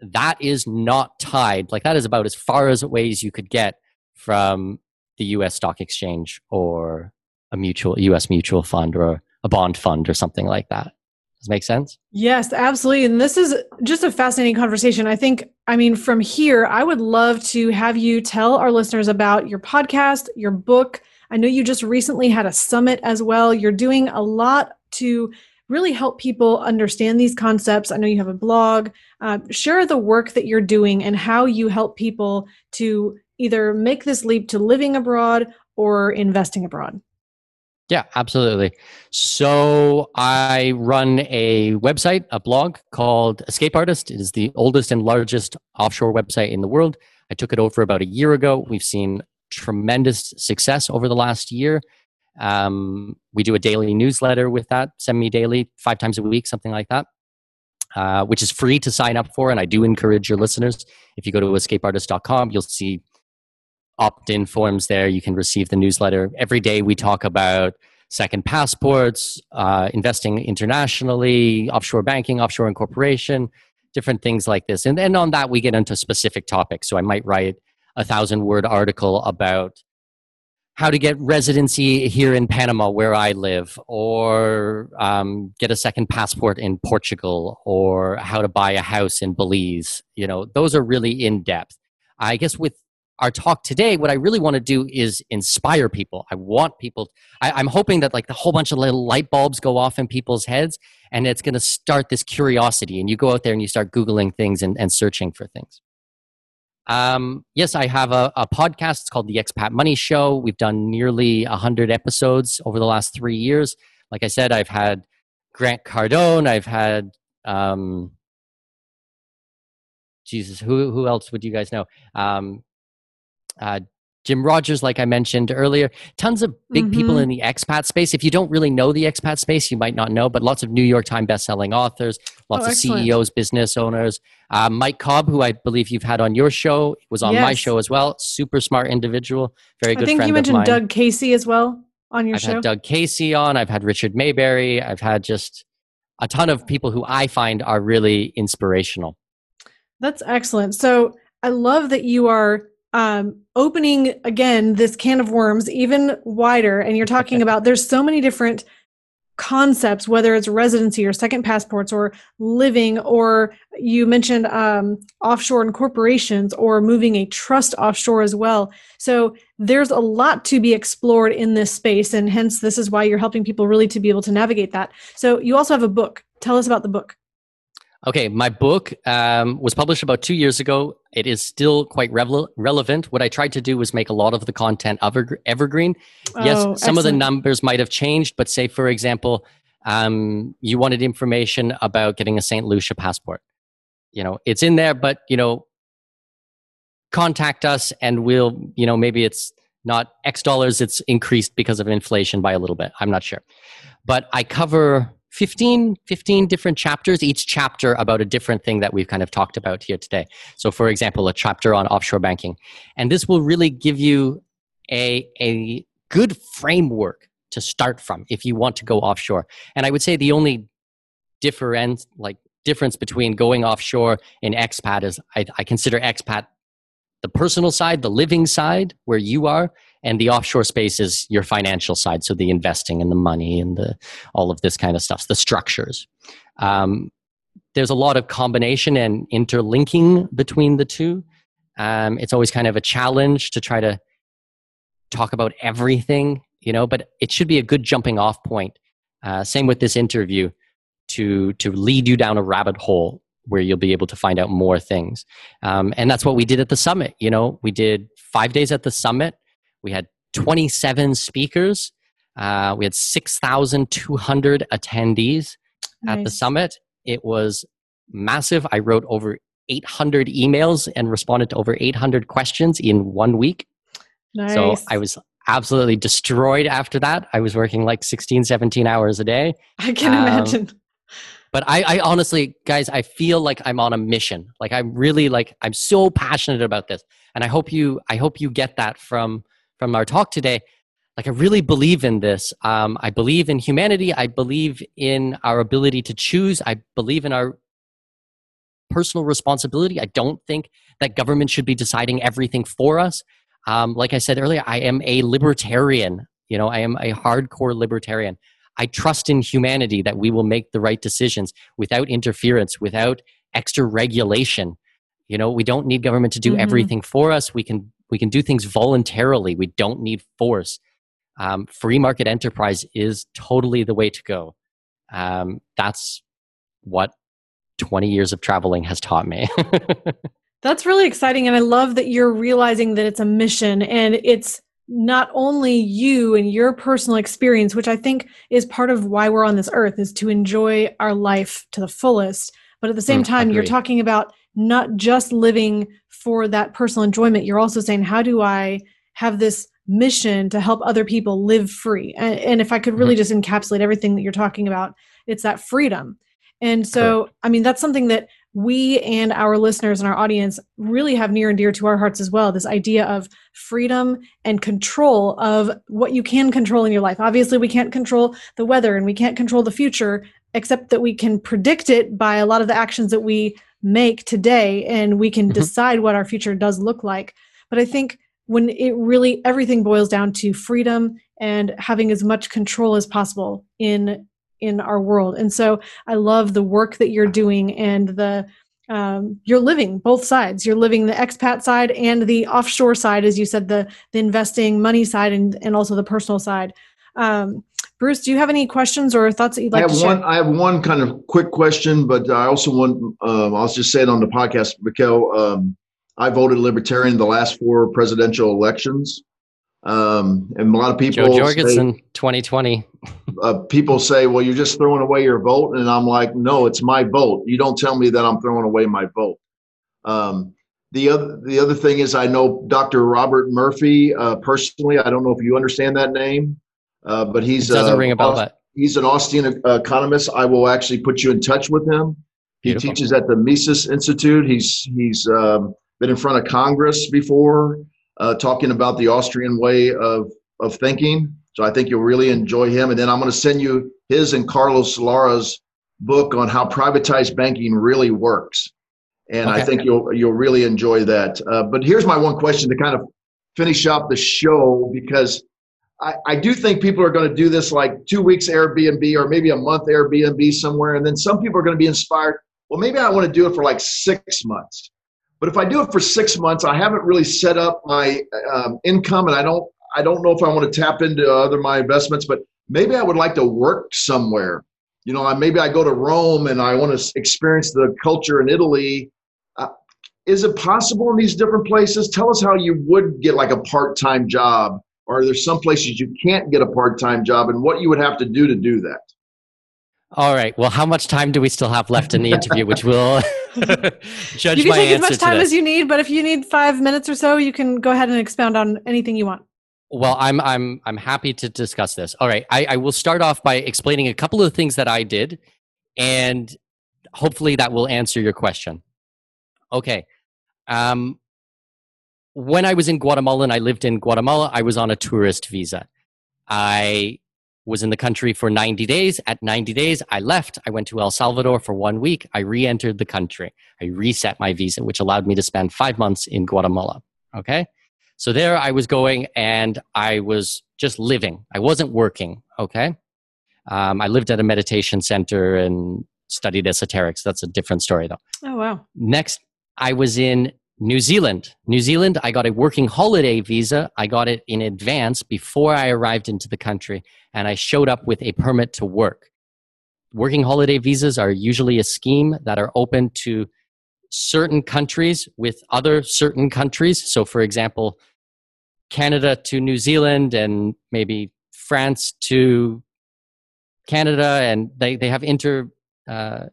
that is not tied. Like that is about as far as ways you could get from the U.S. stock exchange or a mutual U.S. mutual fund or a bond fund or something like that. Does make sense? Yes, absolutely. And this is just a fascinating conversation. I think, I mean, from here, I would love to have you tell our listeners about your podcast, your book. I know you just recently had a summit as well. You're doing a lot to really help people understand these concepts. I know you have a blog. Uh, share the work that you're doing and how you help people to either make this leap to living abroad or investing abroad. Yeah, absolutely. So I run a website, a blog called Escape Artist. It is the oldest and largest offshore website in the world. I took it over about a year ago. We've seen tremendous success over the last year. Um, we do a daily newsletter with that, send me daily, five times a week, something like that, uh, which is free to sign up for. And I do encourage your listeners, if you go to escapeartist.com, you'll see opt in forms there. You can receive the newsletter. Every day we talk about second passports, uh, investing internationally, offshore banking, offshore incorporation, different things like this. And then on that, we get into specific topics. So I might write a thousand word article about how to get residency here in Panama, where I live, or um, get a second passport in Portugal, or how to buy a house in Belize. You know, those are really in depth. I guess with our talk today, what I really want to do is inspire people. I want people, I, am hoping that like the whole bunch of little light bulbs go off in people's heads and it's going to start this curiosity. And you go out there and you start Googling things and, and searching for things. Um, yes, I have a, a podcast. It's called The Expat Money Show. We've done nearly 100 episodes over the last three years. Like I said, I've had Grant Cardone, I've had, um, Jesus, who, who else would you guys know? Um, uh, Jim Rogers, like I mentioned earlier, tons of big mm-hmm. people in the expat space. If you don't really know the expat space, you might not know, but lots of New York Times bestselling authors, lots oh, of CEOs, business owners. Uh, Mike Cobb, who I believe you've had on your show, was on yes. my show as well. Super smart individual, very good. I think you mentioned Doug Casey as well on your show. I've. Had Doug Casey on. I've had Richard Maybury. I've had just a ton of people who I find are really inspirational. That's excellent. So I love that you are um, opening again this can of worms even wider, and you're talking about there's so many different concepts, whether it's residency or second passports or living, or you mentioned um, offshore and corporations or moving a trust offshore as well. So there's a lot to be explored in this space, and hence this is why you're helping people really to be able to navigate that. So you also have a book. Tell us about the book. Okay, my book um, was published about two years ago. It is still quite revel- relevant. What I tried to do was make a lot of the content ever- evergreen. Oh, yes, some excellent. of the numbers might have changed, but say, for example, um, you wanted information about getting a St. Lucia passport. You know, it's in there, but, you know, contact us and we'll, you know, maybe it's not X dollars, it's increased because of inflation by a little bit. I'm not sure. But I cover 15, 15 different chapters, each chapter about a different thing that we've kind of talked about here today. So, for example, a chapter on offshore banking. And this will really give you a, a good framework to start from if you want to go offshore. And I would say the only difference, like difference between going offshore and expat is I, I consider expat the personal side, the living side where you are, and the offshore space is your financial side so the investing and the money and the all of this kind of stuff the structures. Um, there's a lot of combination and interlinking between the two. Um, it's always kind of a challenge to try to talk about everything you know but it should be a good jumping off point. Uh, same with this interview to to lead you down a rabbit hole where you'll be able to find out more things. Um, and that's what we did at the summit you know we did five days at the summit we had 27 speakers. Uh, we had 6,200 attendees at the summit. It was massive. I wrote over 800 emails and responded to over 800 questions in one week. Nice. So I was absolutely destroyed after that. I was working like 16, 17 hours a day. I can um, imagine. But I, I honestly, guys, I feel like I'm on a mission. Like I'm really like I'm so passionate about this, and I hope you, I hope you get that from from our talk today. Like I really believe in this. Um, I believe in humanity. I believe in our ability to choose. I believe in our personal responsibility. I don't think that government should be deciding everything for us. Um, like I said earlier, I am a libertarian. You know, I am a hardcore libertarian. I trust in humanity that we will make the right decisions without interference, without extra regulation. You know, we don't need government to do Mhm. everything for us. We can we can do things voluntarily. We don't need force. Um, free market enterprise is totally the way to go. Um, that's what 20 years of traveling has taught me. That's really exciting. And I love that you're realizing that it's a mission and it's not only you and your personal experience, which I think is part of why we're on this earth, is to enjoy our life to the fullest. But at the same Mm, time, you're talking about not just living for that personal enjoyment. You're also saying, how do I have this mission to help other people live free? And, and if I could really mm-hmm. just encapsulate everything that you're talking about, it's that freedom. And so, I mean, that's something that we and our listeners and our audience really have near and dear to our hearts as well this idea of freedom and control of what you can control in your life. Obviously, we can't control the weather and we can't control the future, except that we can predict it by a lot of the actions that we make today and we can Mhm. decide what our future does look like. But I think when it really everything boils down to freedom and having as much control as possible in in our world. And so I love the work that you're doing and the um, you're living both sides. You're living the expat side and the offshore side, as you said, the the investing money side and and also the personal side. Um, Bruce, do you have any questions or thoughts that you'd I like have to share? one. I have one kind of quick question, but I also want. Um, I'll just say it on the podcast, Mikkel. Um, I voted Libertarian the last four presidential elections, um, and a lot of people. Jo say- Jorgensen, 2020. uh, people say, "Well, you're just throwing away your vote," and I'm like, "No, it's my vote. You don't tell me that I'm throwing away my vote." Um, the other the other thing is, I know Dr. Robert Murphy uh, personally. I don't know if you understand that name, uh, but he's It doesn't uh, ring a bell, he's an Austrian uh, economist. I will actually put you in touch with him. He Beautiful. teaches at the Mises Institute. He's he's um, been in front of Congress before, uh, talking about the Austrian way of of thinking. So I think you'll really enjoy him. And then I'm going to send you his and Carlos Lara's book on how privatized banking really works, and I think you'll you'll really enjoy that. Uh, but here's my one question to kind of finish up the show because I, I do think people are going to do this like two weeks Airbnb or maybe a month Airbnb somewhere, and then some people are going to be inspired. Well, maybe I want to do it for like six months. But if I do it for six months, I haven't really set up my um, income, and I don't I don't know if I want to tap into other my investments. But maybe I would like to work somewhere. You know, maybe I go to Rome and I want to experience the culture in Italy. Uh, is it possible in these different places? Tell us how you would get like a part-time job, or are there some places you can't get a part-time job, and what you would have to do to do that? All right. Well, how much time do we still have left in the interview, which will judge you can my take as much time as you need, but if you need five minutes or so, you can go ahead and expound on anything you want. Well, I'm I'm I'm happy to discuss this. All right, I, I will start off by explaining a couple of things that I did, and hopefully that will answer your question. Okay, um, when I was in Guatemala and I lived in Guatemala, I was on a tourist visa. I was in the country for 90 days. At 90 days, I left. I went to El Salvador for one week. I re-entered the country. I reset my visa, which allowed me to spend five months in Guatemala. Okay. So there I was going and I was just living. I wasn't working. Okay. Um, I lived at a meditation center and studied esoterics. That's a different story though. Oh wow. Next, I was in New Zealand. New Zealand, I got a working holiday visa. I got it in advance before I arrived into the country and I showed up with a permit to work. Working holiday visas are usually a scheme that are open to certain countries with other certain countries. So, for example, Canada to New Zealand and maybe France to Canada, and they, they have inter. Uh,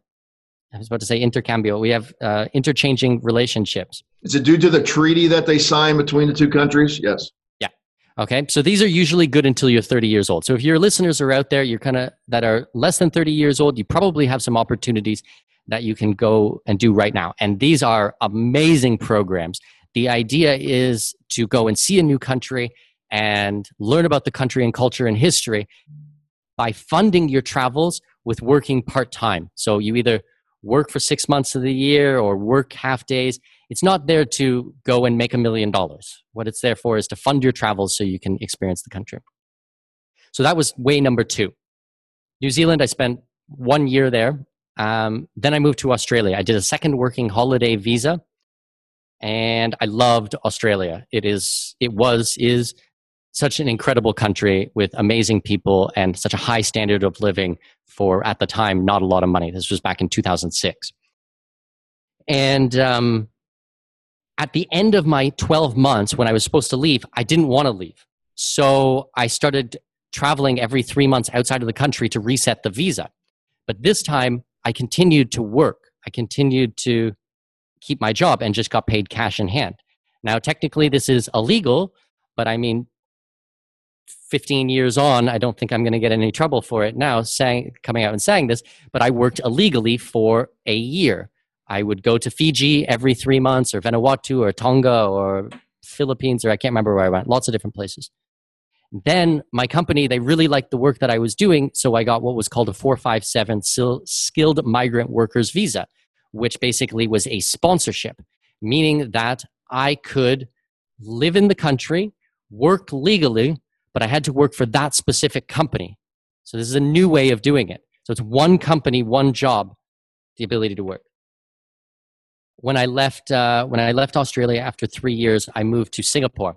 I was about to say intercambio. We have uh, interchanging relationships. Is it due to the treaty that they signed between the two countries? Yes. Yeah. Okay, so these are usually good until you're 30 years old. So if your listeners are out there, you're kind of that are less than 30 years old, you probably have some opportunities that you can go and do right now. And these are amazing programs. The idea is to go and see a new country and learn about the country and culture and history by funding your travels with working part time. So you either work for six months of the year or work half days. It's not there to go and make a million dollars. What it's there for is to fund your travels so you can experience the country. So that was way number two. New Zealand, I spent one year there. Um, then I moved to Australia. I did a second working holiday visa, and I loved Australia. It is, it was, is such an incredible country with amazing people and such a high standard of living for at the time not a lot of money. This was back in 2006, and um, at the end of my 12 months when I was supposed to leave, I didn't want to leave. So I started traveling every three months outside of the country to reset the visa. But this time I continued to work. I continued to keep my job and just got paid cash in hand. Now, technically, this is illegal, but I mean, 15 years on, I don't think I'm going to get any trouble for it now, saying, coming out and saying this, but I worked illegally for a year. I would go to Fiji every three months, or Vanuatu, or Tonga, or Philippines, or I can't remember where I went, lots of different places. Then my company, they really liked the work that I was doing, so I got what was called a 457 skilled migrant workers visa, which basically was a sponsorship, meaning that I could live in the country, work legally, but I had to work for that specific company. So this is a new way of doing it. So it's one company, one job, the ability to work when I left uh, when I left Australia after three years, I moved to Singapore,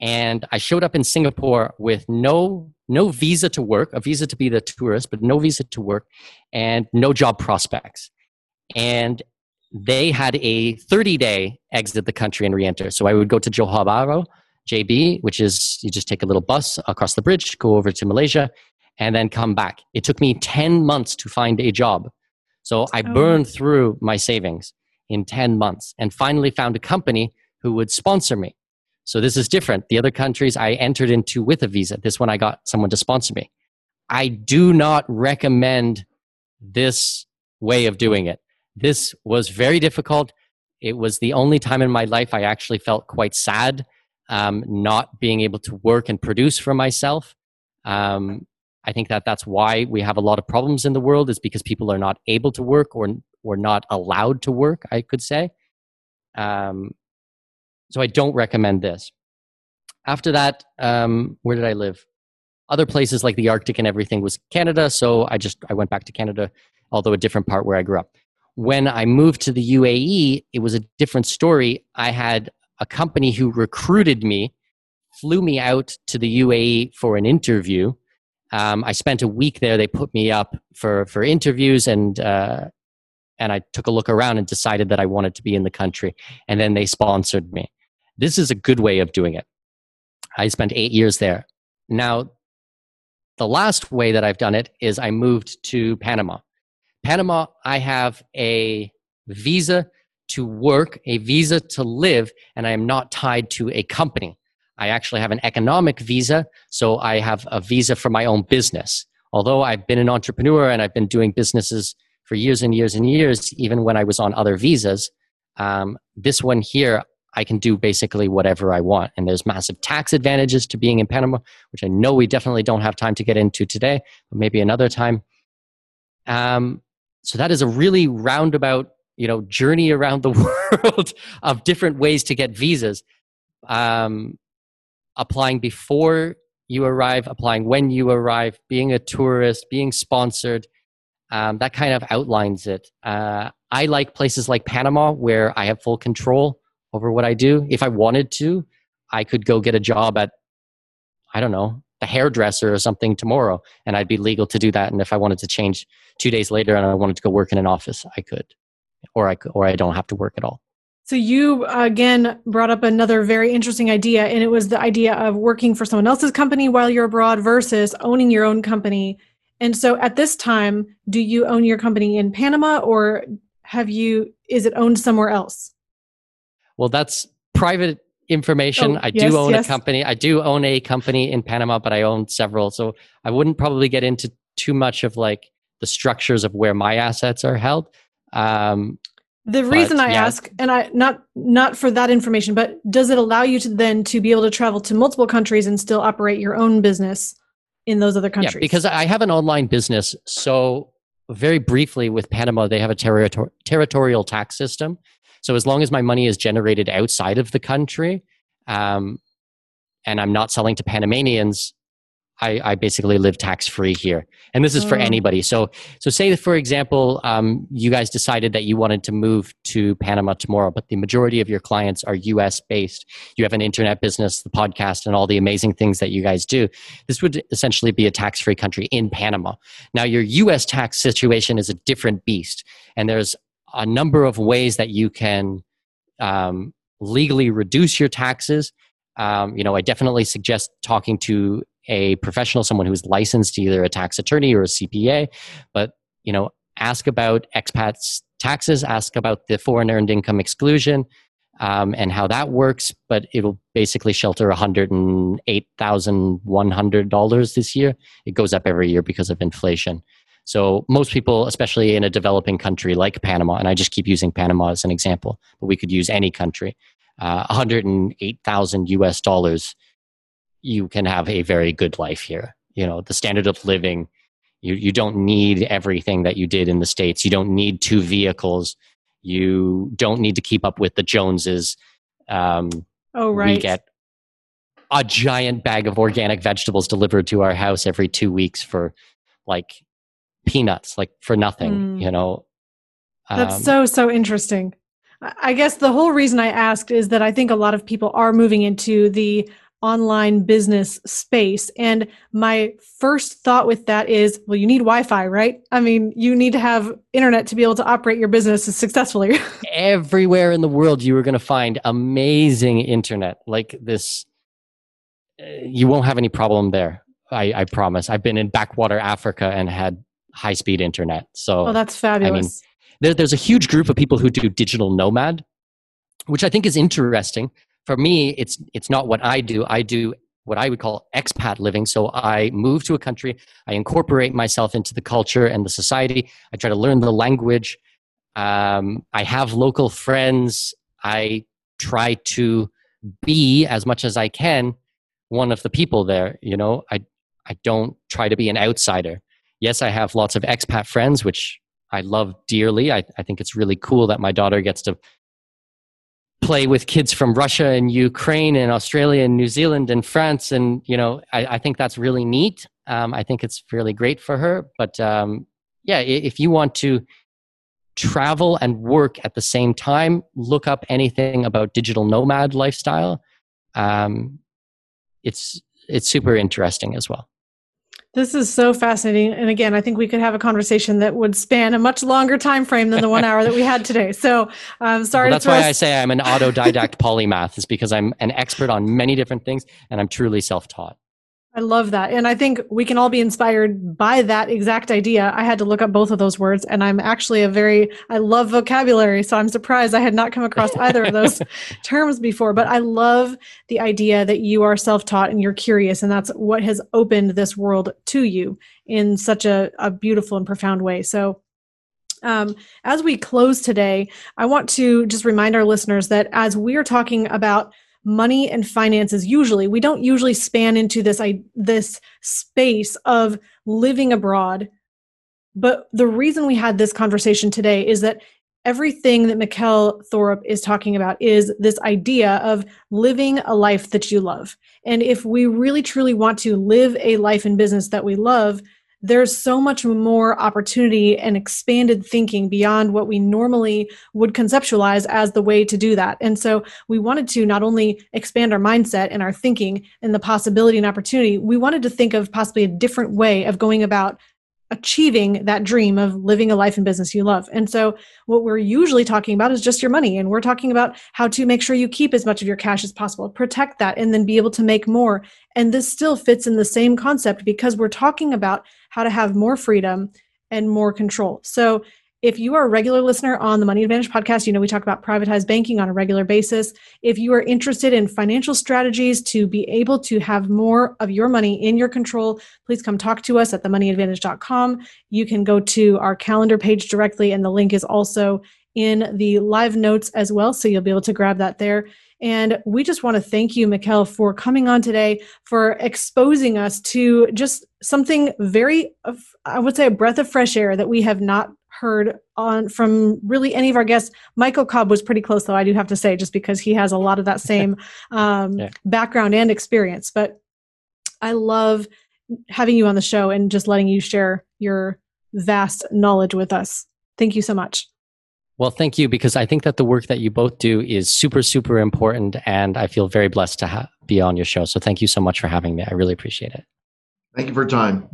and I showed up in Singapore with no no visa to work, a visa to be the tourist, but no visa to work, and no job prospects. And they had a 30 day exit the country and re-enter. So I would go to Johor Bahru, JB, which is you just take a little bus across the bridge, go over to Malaysia, and then come back. It took me 10 months to find a job. So I Oh. burned through my savings in 10 months and finally found a company who would sponsor me. So this is different. The other countries I entered into with a visa. This one I got someone to sponsor me. I do not recommend this way of doing it. This was very difficult. It was the only time in my life I actually felt quite sad um, not being able to work and produce for myself. Um, I think that that's why we have a lot of problems in the world is because people are not able to work or or not allowed to work. I could say. Um, so I don't recommend this. After that, um, where did I live? Other places like the Arctic and everything was Canada. So I just I went back to Canada, although a different part where I grew up. When I moved to the UAE, it was a different story. I had a company who recruited me, flew me out to the UAE for an interview. Um, I spent a week there. They put me up for for interviews, and uh, and I took a look around and decided that I wanted to be in the country. And then they sponsored me. This is a good way of doing it. I spent eight years there. Now, the last way that I've done it is I moved to Panama. Panama, I have a visa to work, a visa to live, and I am not tied to a company. I actually have an economic visa, so I have a visa for my own business. Although I've been an entrepreneur and I've been doing businesses for years and years and years, even when I was on other visas, um, this one here, I can do basically whatever I want. And there's massive tax advantages to being in Panama, which I know we definitely don't have time to get into today, but maybe another time. Um, so that is a really roundabout, you know, journey around the world of different ways to get visas. Um, applying before you arrive, applying when you arrive, being a tourist, being sponsored. Um, that kind of outlines it. Uh, I like places like Panama where I have full control over what I do. If I wanted to, I could go get a job at, I don't know, the hairdresser or something tomorrow, and I'd be legal to do that. And if I wanted to change two days later and I wanted to go work in an office, I could, or I or I don't have to work at all. So you again brought up another very interesting idea, and it was the idea of working for someone else's company while you're abroad versus owning your own company. And so at this time, do you own your company in Panama or have you is it owned somewhere else? Well, that's private information. Oh, I yes, do own yes. a company. I do own a company in Panama, but I own several. So I wouldn't probably get into too much of like the structures of where my assets are held. Um, The But, reason I yeah. ask, and I not not for that information, but does it allow you to then to be able to travel to multiple countries and still operate your own business in those other countries? Yeah, because I have an online business. So, very briefly, with Panama, they have a territor- territorial tax system. So, as long as my money is generated outside of the country, um, and I'm not selling to Panamanians, I, I basically live tax free here. And this is for Oh. anybody. So, so say for example, um, you guys decided that you wanted to move to Panama tomorrow, but the majority of your clients are U.S. based. You have an internet business, the podcast, and all the amazing things that you guys do. This would essentially be a tax free country in Panama. Now, your U.S. tax situation is a different beast, and there's a number of ways that you can um, legally reduce your taxes. Um, you know, I definitely suggest talking to a professional, someone who's licensed, either a tax attorney or a CPA. But you know, ask about expats taxes, ask about the foreign earned income exclusion, um, and how that works. But it'll basically shelter one hundred and eight thousand one hundred dollars this year. It goes up every year because of inflation. So most people, especially in a developing country like Panama, and I just keep using Panama as an example, but we could use any country, uh, 108,000 US dollars, you can have a very good life here. You know, the standard of living, you, you don't need everything that you did in the States. You don't need two vehicles. You don't need to keep up with the Joneses. Um, oh, right. we get a giant bag of organic vegetables delivered to our house every two weeks for like peanuts, like for nothing, Mm. you know. That's Um, so so interesting. I guess the whole reason I asked is that I think a lot of people are moving into the online business space. And my first thought with that is well you need wi-fi right? I mean you need to have internet to be able to operate your business successfully. Everywhere in the world you are going to find amazing internet like this. Uh, you won't have any problem there I, I promise. I've been in backwater africa and had high speed internet so oh that's fabulous I mean, there, there's a huge group of people who do digital nomad which i think is interesting for me it's it's not what i do. I do what i would call expat living. So i move to a country i incorporate myself into the culture and the society. I try to learn the language. Um, i have local friends. I try to be as much as i can one of the people there you know? I I don't try to be an outsider. Yes, I have lots of expat friends, which I love dearly. I, I think it's really cool that my daughter gets to play with kids from Russia and Ukraine and Australia and New Zealand and France. And, you know, I, I think that's really neat. Um, I think it's really great for her. But um, yeah, if you want to travel and work at the same time, look up anything about digital nomad lifestyle. Um, it's it's super interesting as well. This is so fascinating. And again, I think we could have a conversation that would span a much longer time frame than the one hour that we had today. So I'm um, sorry. Well, that's why us- I say I'm an autodidact polymath is because I'm an expert on many different things and I'm truly self-taught. I love that. And I think we can all be inspired by that exact idea. I had to look up both of those words and I'm actually a very, I love vocabulary. So I'm surprised I had not come across either of those terms before. But I love the idea that you are self taught and you're curious. And that's what has opened this world to you in such a, a beautiful and profound way. So um, as we close today, I want to just remind our listeners that as we are talking about money and finances usually we don't usually span into this I, this space of living abroad but the reason we had this conversation today is that everything that Mikkel Thorup is talking about is this idea of living a life that you love. And if we really truly want to live a life in business that we love, there's so much more opportunity and expanded thinking beyond what we normally would conceptualize as the way to do that. And so we wanted to not only expand our mindset and our thinking and the possibility and opportunity, we wanted to think of possibly a different way of going about achieving that dream of living a life and business you love. And so, what we're usually talking about is just your money. And we're talking about how to make sure you keep as much of your cash as possible, protect that, and then be able to make more. And this still fits in the same concept because we're talking about how to have more freedom and more control. So, if you are a regular listener on the Money Advantage podcast, you know we talk about privatized banking on a regular basis. If you are interested in financial strategies to be able to have more of your money in your control, please come talk to us at themoneyadvantage.com. You can go to our calendar page directly, and the link is also in the live notes as well. So you'll be able to grab that there. And we just want to thank you, Mikkel, for coming on today, for exposing us to just something very, I would say, a breath of fresh air that we have not heard on from really any of our guests. Michael Cobb was pretty close, though I do have to say, just because he has a lot of that same um, yeah. background and experience. But I love having you on the show and just letting you share your vast knowledge with us. Thank you so much. Well, thank you because I think that the work that you both do is super, super important, and I feel very blessed to ha- be on your show. So, thank you so much for having me. I really appreciate it. Thank you for your time.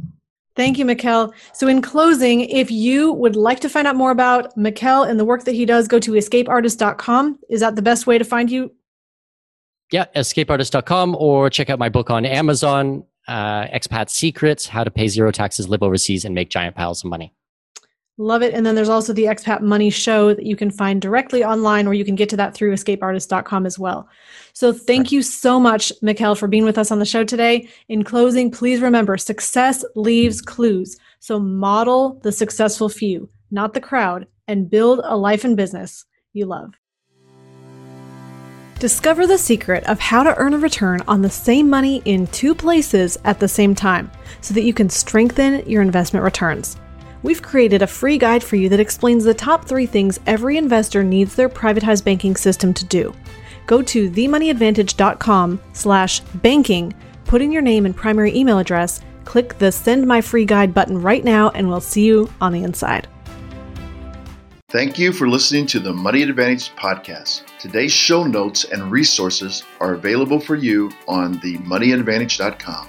Thank you, Mikkel. So, in closing, if you would like to find out more about Mikkel and the work that he does, go to escapeartist.com. Is that the best way to find you? Yeah, escapeartist.com or check out my book on Amazon, uh, Expat Secrets How to Pay Zero Taxes, Live Overseas, and Make Giant Piles of Money. Love it. And then there's also the Expat Money Show that you can find directly online, or you can get to that through escapeartist.com as well. So thank right. you so much, Mikkel, for being with us on the show today. In closing, please remember success leaves clues. So model the successful few, not the crowd, and build a life and business you love. Discover the secret of how to earn a return on the same money in two places at the same time so that you can strengthen your investment returns we've created a free guide for you that explains the top three things every investor needs their privatized banking system to do. Go to themoneyadvantage.com slash banking, put in your name and primary email address, click the send my free guide button right now, and we'll see you on the inside. Thank you for listening to the Money Advantage podcast. Today's show notes and resources are available for you on themoneyadvantage.com.